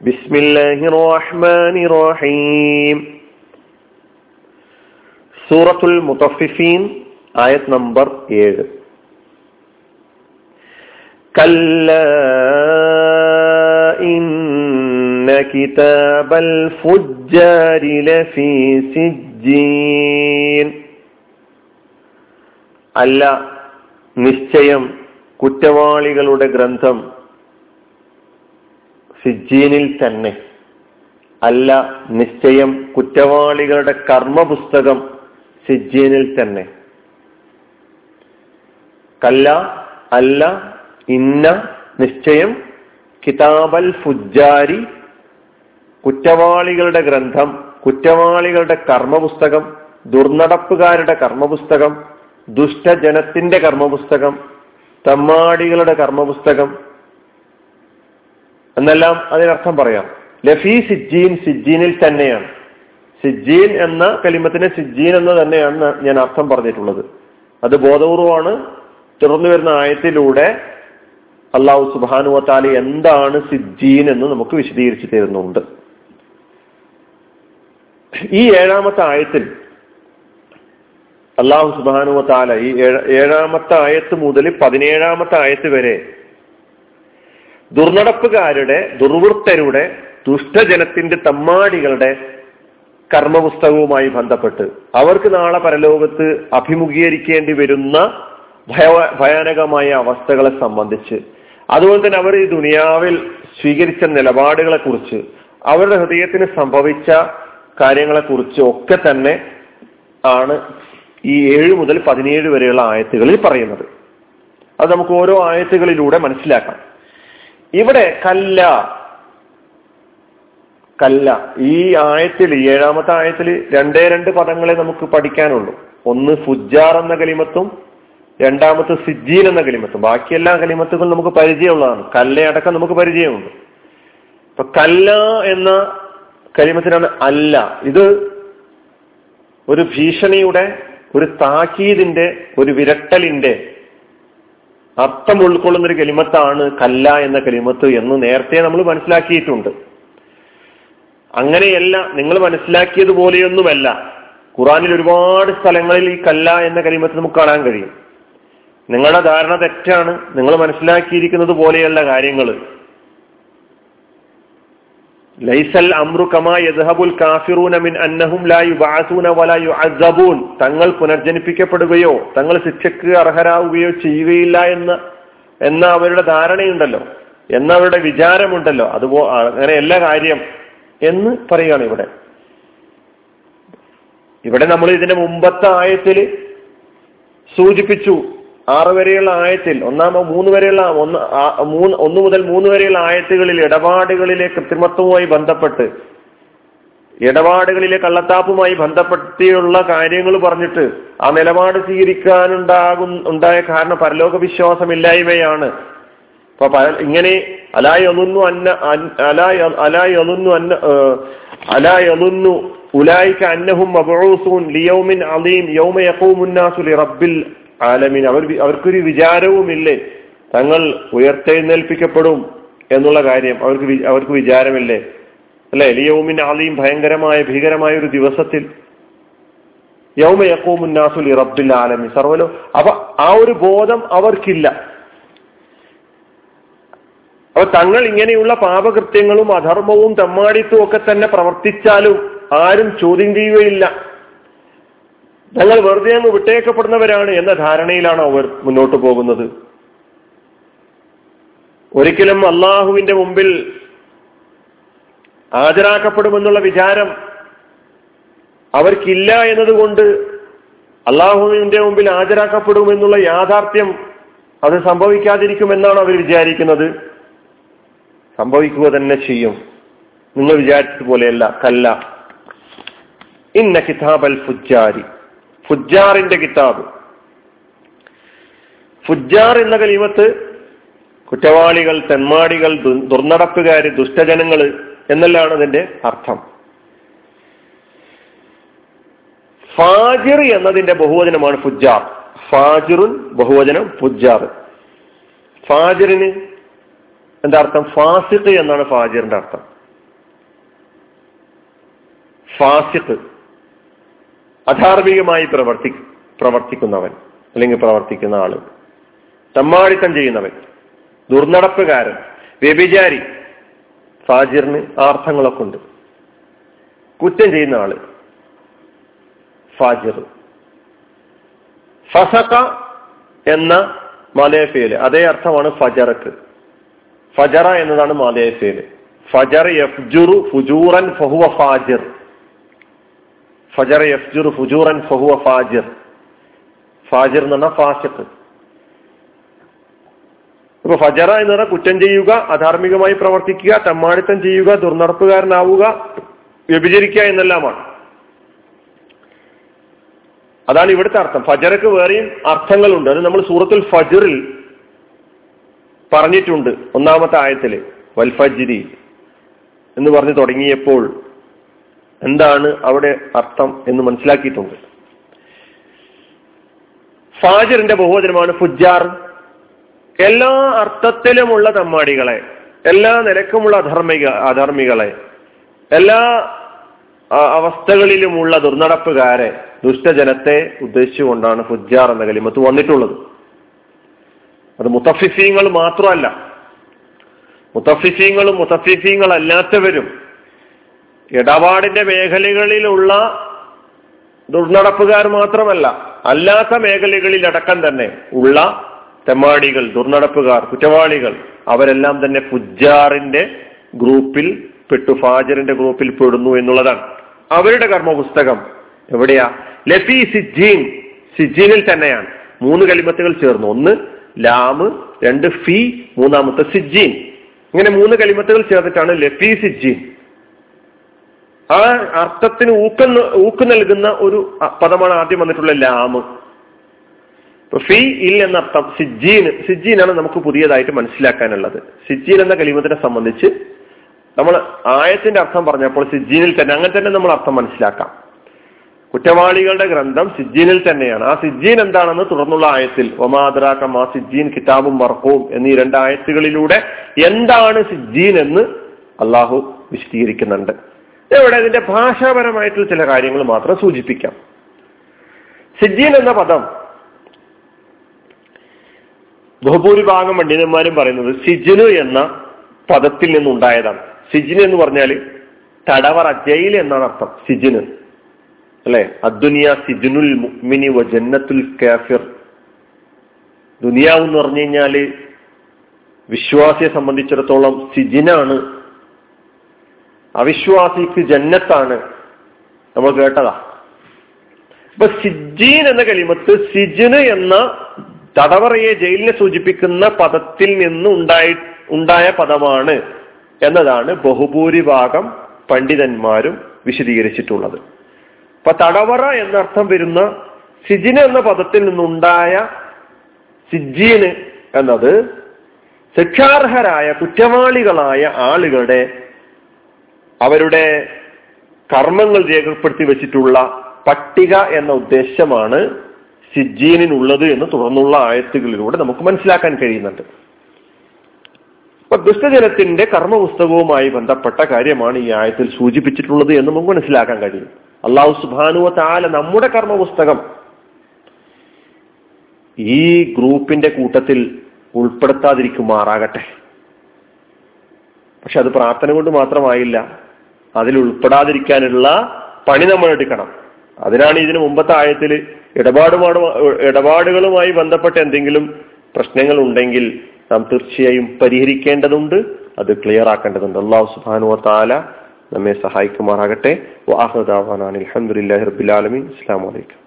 بسم الله الرحمن الرحيم സൂറത്തുൽ മുത്തഫിഫീൻ ആയത് നമ്പർ ഏഴ് കല്ല ഇന്ന കിതാബൽ ഫുജ്ജാരി ലഫീ സിജ്ജീൻ അല്ല നിശ്ചയം കുറ്റവാളികളുടെ ഗ്രന്ഥം സിജീനിൽ തന്നെ. അല്ല നിശ്ചയം കുറ്റവാളികളുടെ കർമ്മപുസ്തകം സിജീനിൽ തന്നെ. കല്ല അല്ല ഇന്ന നിശ്ചയം കിതാബൽ ഫുജാരി കുറ്റവാളികളുടെ ഗ്രന്ഥം കുറ്റവാളികളുടെ കർമ്മപുസ്തകം ദുർനടപ്പുകാരുടെ കർമ്മപുസ്തകം ദുഷ്ടജനത്തിന്റെ കർമ്മപുസ്തകം തമ്മാടികളുടെ കർമ്മപുസ്തകം എന്നെല്ലാം അതിനർത്ഥം പറയാം. ലഫി സിജീൻ സിജീനിൽ തന്നെയാണ്. സിജീൻ എന്ന കലിമത്തിന് സിജീൻ എന്ന് തന്നെയാണ് ഞാൻ അർത്ഥം പറഞ്ഞിട്ടുള്ളത്. അത് ബോധപൂർവമാണ്. തുടർന്നു വരുന്ന ആയത്തിലൂടെ അള്ളാഹു സുബാനുവത്താലി എന്താണ് സിജീൻ എന്ന് നമുക്ക് വിശദീകരിച്ചു തരുന്നുണ്ട്. ഈ ഏഴാമത്തെ ആയത്തിൽ അള്ളാഹു സുബാനുവത്താല ഈ ഏഴാമത്തെ ആയത്ത് മുതൽ പതിനേഴാമത്തെ ആയത്ത് വരെ ദുർനടപ്പുകാരുടെ ദുർവൃത്തരുടെ ദുഷ്ടജനത്തിന്റെ തമ്മാടികളുടെ കർമ്മപുസ്തകവുമായി ബന്ധപ്പെട്ട് അവർക്ക് നാളെ പരലോകത്ത് അഭിമുഖീകരിക്കേണ്ടി വരുന്ന ഭയ ഭയാനകമായ അവസ്ഥകളെ സംബന്ധിച്ച്. അതുപോലെ തന്നെ അവർ ഈ ദുനിയാവിൽ സ്വീകരിച്ച നിലപാടുകളെ കുറിച്ച് അവരുടെ ഹൃദയത്തിന് സംഭവിച്ച കാര്യങ്ങളെ കുറിച്ച് ഒക്കെ തന്നെ ആണ് ഈ ഏഴ് മുതൽ പതിനേഴ് വരെയുള്ള ആയത്തുകളിൽ പറയുന്നത്. അത് നമുക്ക് ഓരോ ആയത്തുകളിലൂടെ മനസ്സിലാക്കാം. ഇവിടെ കല്ല. കല്ല. ഈ ആയത്തിൽ ഏഴാമത്തെ ആയത്തിൽ രണ്ടേ രണ്ട് പദങ്ങളെ നമുക്ക് പഠിക്കാനുള്ളൂ. ഒന്ന് ഫുജാർ എന്ന കലിമത്തും രണ്ടാമത്തെ സിജീൻ എന്ന കലിമത്തും. ബാക്കി എല്ലാ കലിമത്തുകളും നമുക്ക് പരിചയമുള്ളതാണ്. കല്ലയടക്കം നമുക്ക് പരിചയമുണ്ട്. ഇപ്പൊ കല്ല എന്ന കലിമത്തിനാണ് അല്ല. ഇത് ഒരു ഭീഷണിയുടെ ഒരു താക്കീതിന്റെ ഒരു വിരട്ടലിന്റെ അർത്ഥം ഉൾക്കൊള്ളുന്ന ഒരു കലിമത്താണ് കല്ല എന്ന കലിമത്ത് എന്ന് നേരത്തെ നമ്മൾ മനസ്സിലാക്കിയിട്ടുണ്ട്. അങ്ങനെയല്ല നിങ്ങൾ മനസ്സിലാക്കിയതുപോലെയൊന്നുമല്ല. ഖുറാനിൽ ഒരുപാട് സ്ഥലങ്ങളിൽ ഈ കല്ല എന്ന കലിമത്ത് നമുക്ക് കാണാൻ കഴിയും. നിങ്ങളുടെ ധാരണ തെറ്റാണ്. നിങ്ങൾ മനസ്സിലാക്കിയിരിക്കുന്നത് പോലെയുള്ള കാര്യങ്ങൾ. ലൈസൽ കാഫിറൂന മിൻ അന്നഹും ലാ യുബഅസൂന വലാ തങ്ങൾ പുനർജനിപ്പിക്കപ്പെടുകയോ തങ്ങൾ ശിക്ഷയ്ക്ക് അർഹരാവുകയോ ചെയ്യുകയില്ല എന്ന് എന്ന അവരുടെ ധാരണയുണ്ടല്ലോ. എന്ന അവരുടെ വിചാരമുണ്ടല്ലോ. അതുപോ അങ്ങനെയല്ല കാര്യം എന്ന് പറയുകയാണ് ഇവിടെ. ഇവിടെ നമ്മൾ ഇതിന്റെ മുമ്പത്തെ ആയത്തിൽ സൂചിപ്പിച്ചു. ആറ് വരെയുള്ള ആയത്തിൽ ഒന്നാമോ മൂന്ന് വരെയുള്ള ഒന്ന് ഒന്ന് മുതൽ മൂന്ന് വരെയുള്ള ആയത്തുകളിൽ ഇടപാടുകളിലെ കൃത്രിമത്വവുമായി ബന്ധപ്പെട്ട് ഇടപാടുകളിലെ കള്ളത്താപ്പുമായി ബന്ധപ്പെട്ടിയുള്ള കാര്യങ്ങൾ പറഞ്ഞിട്ട് ആ നിലപാട് സ്വീകരിക്കാനുണ്ടാകും ഉണ്ടായ കാരണം പരലോക വിശ്വാസമില്ലായ്മയാണ്. അപ്പൊ ഇങ്ങനെ അലായൊന്നു അന്ന അലായൊന്നു അന്ന അലായൊന്നു ഉലായിക്ക അന്നഹും മബൂസൂൻ ലിയൗമിൻ അലീം യൗമ യഖൂമുന്നാസു റബ്ബിൽ ആലമീൻ അവർ അവർക്കൊരു വിചാരവുമില്ലേ? തങ്ങൾ ഉയർത്തെഴുന്നേൽപ്പിക്കപ്പെടും എന്നുള്ള കാര്യം അവർക്ക് അവർക്ക് വിചാരമില്ലേ? അല്ലെ? ലിയൗമിൻ അലീം ഭയങ്കരമായ ഭീകരമായ ഒരു ദിവസത്തിൽ യൗമ യക്കോമുന്നാസുൽ റബ്ബിൽ ആലമീൻ. സർവലോ അപ്പൊ ആ ഒരു ബോധം അവർക്കില്ല. അപ്പൊ തങ്ങൾ ഇങ്ങനെയുള്ള പാപകൃത്യങ്ങളും അധർമ്മവും തെമ്മാടിത്തും ഒക്കെ തന്നെ പ്രവർത്തിച്ചാലും ആരും ചോദ്യം ചെയ്യുകയില്ല. തങ്ങൾ വെറുതെ അങ്ങ് വിട്ടേക്കപ്പെടുന്നവരാണ് എന്ന ധാരണയിലാണ് അവർ മുന്നോട്ട് പോകുന്നത്. ഒരിക്കലും അള്ളാഹുവിന്റെ മുമ്പിൽ ഹാജരാക്കപ്പെടുമെന്നുള്ള വിചാരം അവർക്കില്ല എന്നതുകൊണ്ട് അള്ളാഹുവിന്റെ മുമ്പിൽ ഹാജരാക്കപ്പെടുമെന്നുള്ള യാഥാർത്ഥ്യം അത് സംഭവിക്കാതിരിക്കുമെന്നാണ് അവർ വിചാരിക്കുന്നത്. സംഭവിക്കുക തന്നെ ചെയ്യും. നിങ്ങൾ വിചാരിച്ചതുപോലെയല്ല കല്ല. ഇന്ന കിതാബ് അൽ ഫുജാരി ഫുജാറിന്റെ കിതാബ്. ഫുജാർ എന്ന കലിമത്ത് കുറ്റവാളികൾ തെന്മാടികൾ ദുർനടപ്പുകാര് ദുഷ്ടജനങ്ങൾ എന്നെല്ലാണ് അതിന്റെ അർത്ഥം. ഫാജിർ എന്നതിന്റെ ബഹുവചനമാണ് ഫുജാർ ഫാജിറുൻ ബഹുവചനം ഫുജാർ ഫാജിറിന് എന്താ അർത്ഥം? ഫാസിഖ് എന്നാണ് ഫാജിറിന്റെ അർത്ഥം. ഫാസിഖ്. അധാർമികമായി പ്രവർത്തി പ്രവർത്തിക്കുന്നവൻ അല്ലെങ്കിൽ പ്രവർത്തിക്കുന്ന ആൾ. തമ്മാടിത്തം ചെയ്യുന്നവൻ ദുർനടപ്പുകാരൻ വ്യഭിചാരി ഫാജിറിന് ആർത്ഥങ്ങളൊക്കെ ഉണ്ട്. കുറ്റം ചെയ്യുന്ന ആൾ ഫാജിർ. ഫസക എന്ന മലയഫേൽ അതേ അർത്ഥമാണ് ഫജറക്ക്. ഫജറ എന്നതാണ് മലയഫേൽ ഫജർ യഫ്ജുറു ഫുജൂറൻ ഫഹുവ ഫാജിർ. ഫുജൂറൻ ഫഹുവ ഫാജിർ. ഫാജിർ എന്ന് പറഞ്ഞാൽ ഫാസിഖ്. ഇപ്പൊ ഫജറ എന്ന് പറഞ്ഞാൽ കുറ്റം ചെയ്യുക അധാർമികമായി പ്രവർത്തിക്കുക തമ്മാടിത്തം ചെയ്യുക ദുർനടപ്പുകാരനാവുക വ്യഭിചരിക്കുക എന്നെല്ലാമാണ്. അതാണ് ഇവിടുത്തെ അർത്ഥം. ഫജറക്ക് വേറെയും അർത്ഥങ്ങളുണ്ട്. അത് നമ്മൾ സൂറത്തുൽ ഫജറിൽ പറഞ്ഞിട്ടുണ്ട് ഒന്നാമത്തെ ആയത്തിൽ. വൽഫജിരി എന്ന് പറഞ്ഞു തുടങ്ങിയപ്പോൾ എന്താണ് അവിടെ അർത്ഥം എന്ന് മനസ്സിലാക്കിയിട്ടുണ്ട്. ഫാജിറിന്റെ ബഹുവചനമാണ് ഫുജാർ എല്ലാ അർത്ഥത്തിലുമുള്ള തമ്മാടികളെ എല്ലാ നിലക്കുമുള്ള അധർമ്മിക അധർമ്മികളെ എല്ലാ അവസ്ഥകളിലുമുള്ള ദുർനടപ്പുകാരെ ദുഷ്ടജനത്തെ ഉദ്ദേശിച്ചുകൊണ്ടാണ് ഫുജാർ എന്ന കലിമത്ത് വന്നിട്ടുള്ളത്. അത് മുത്തഫിസീങ്ങൾ മാത്രമല്ല. മുത്തഫിഫീങ്ങളും മുത്തഫിഫീങ്ങളല്ലാത്തവരും ഇടപാടിന്റെ മേഖലകളിലുള്ള ദുർനടപ്പുകാർ മാത്രമല്ല അല്ലാത്ത മേഖലകളിലടക്കം തന്നെ ഉള്ള തെമ്മാടികൾ ദുർനടപ്പുകാർ കുറ്റവാളികൾ അവരെല്ലാം തന്നെ ഫുജാറിന്റെ ഗ്രൂപ്പിൽ പെട്ടു ഫാജറിന്റെ ഗ്രൂപ്പിൽ പെടുന്നു എന്നുള്ളതാണ്. അവരുടെ കർമ്മപുസ്തകം എവിടെയാ? ലഫി സിജീൻ സിജീനിൽ തന്നെയാണ്. മൂന്ന് കലിമത്തുകൾ ചേർന്നു. ഒന്ന് ലാമ് രണ്ട് ഫി മൂന്നാമത്തെ സിജീൻ ഇങ്ങനെ മൂന്ന് കലിമത്തുകൾ ചേർത്തിട്ടാണ് ലഫി സിജീൻ ആ അർത്ഥത്തിന് ഊക്കം ഊക്ക് നൽകുന്ന ഒരു പദമാണ് ആദ്യം വന്നിട്ടുള്ള ലാമ്. ഫി ഇൽ എന്ന അർത്ഥം സിജീൻ സിജീനാണ് നമുക്ക് പുതിയതായിട്ട് മനസ്സിലാക്കാനുള്ളത്. സിജീൻ എന്ന കലിമത്തിനെ സംബന്ധിച്ച് നമ്മൾ ആയത്തിന്റെ അർത്ഥം പറഞ്ഞപ്പോൾ സിജീനിൽ തന്നെ അങ്ങനെ തന്നെ നമ്മൾ അർത്ഥം മനസ്സിലാക്കാം. കുറ്റവാളികളുടെ ഗ്രന്ഥം സിജീനിൽ തന്നെയാണ്. ആ സിജീൻ എന്താണെന്ന് തുടർന്നുള്ള ആയത്തിൽ ഒമാദ്രാക്കം ആ സിജീൻ കിതാബും വർക്കവും എന്നീ രണ്ട് ആയത്തുകളിലൂടെ എന്താണ് സിജീൻ എന്ന് അള്ളാഹു വിശദീകരിക്കുന്നുണ്ട്. ഇവിടെ ഇതിന്റെ ഭാഷാപരമായിട്ടുള്ള ചില കാര്യങ്ങൾ മാത്രം സൂചിപ്പിക്കാം. സിജീൻ എന്ന പദം ബഹുഭൂരിഭാഗം പണ്ഡിതന്മാരും പറയുന്നത് സിജിനു എന്ന പദത്തിൽ നിന്നുണ്ടായതാണ്. സിജിന് എന്ന് പറഞ്ഞാൽ തടവറ ജയിൽ എന്നാണ് അർത്ഥം സിജിന്. അല്ലെ? അദ്ദുനിയ സിജുനുൽ മുഅ്മിനി വ ജന്നത്തുൽ കാഫിർ. ദുനിയാവ് എന്ന് പറഞ്ഞു കഴിഞ്ഞാൽ വിശ്വാസിയെ സംബന്ധിച്ചിടത്തോളം സിജിനാണ് അവിശ്വാസിക്ക് ജന്നത്താണ്. നമ്മൾ കേട്ടതാ. അപ്പൊ സിജീൻ എന്ന കലിമത്ത് സിജിന് എന്ന തടവറയെ ജയിലിനെ സൂചിപ്പിക്കുന്ന പദത്തിൽ നിന്ന് ഉണ്ടായി ഉണ്ടായ പദമാണ് എന്നതാണ് ബഹുഭൂരിഭാഗം പണ്ഡിതന്മാരും വിശദീകരിച്ചിട്ടുള്ളത്. അപ്പൊ തടവറ എന്നർത്ഥം വരുന്ന സിജിന് എന്ന പദത്തിൽ നിന്നുണ്ടായ സിജീന് എന്നത് ശിക്ഷാർഹരായ കുറ്റവാളികളായ ആളുകളുടെ അവരുടെ കർമ്മങ്ങൾ രേഖപ്പെടുത്തി വെച്ചിട്ടുള്ള പട്ടിക എന്ന ഉദ്ദേശമാണ് സിജീനിനുള്ളത് എന്ന് തുടർന്നുള്ള ആയത്തുകളിലൂടെ നമുക്ക് മനസ്സിലാക്കാൻ കഴിയുന്നുണ്ട്. അപ്പൊ ദുഷ്ടജനത്തിന്റെ കർമ്മ പുസ്തകവുമായി ബന്ധപ്പെട്ട കാര്യമാണ് ഈ ആയത്തിൽ സൂചിപ്പിച്ചിട്ടുള്ളത് എന്ന് നമുക്ക് മനസ്സിലാക്കാൻ കഴിയും. അള്ളാഹു സുബാനുവ താല നമ്മുടെ കർമ്മ പുസ്തകം ഈ ഗ്രൂപ്പിന്റെ കൂട്ടത്തിൽ ഉൾപ്പെടുത്താതിരിക്കുമാറാകട്ടെ. പക്ഷെ അത് പ്രാർത്ഥന കൊണ്ട് മാത്രമായില്ല. അതിൽ ഉൾപ്പെടാതിരിക്കാനുള്ള പണി നമ്മൾ എടുക്കണം. അതിനാണ് ഇതിന് മുമ്പത്തെ ആയത്തിൽ ഇടപാടുമാണ് ഇടപാടുകളുമായി ബന്ധപ്പെട്ട എന്തെങ്കിലും പ്രശ്നങ്ങൾ ഉണ്ടെങ്കിൽ നാം തീർച്ചയായും പരിഹരിക്കേണ്ടതുണ്ട് അത് ക്ലിയർ ആക്കേണ്ടതുണ്ട്. അള്ളാഹു സുബാനു താല നമ്മെ സഹായിക്കുമാറാകട്ടെ. വാഹുദാവാൻ അലഹമുല്ലാ റബിലാലമി അസ്സാം വലൈക്കും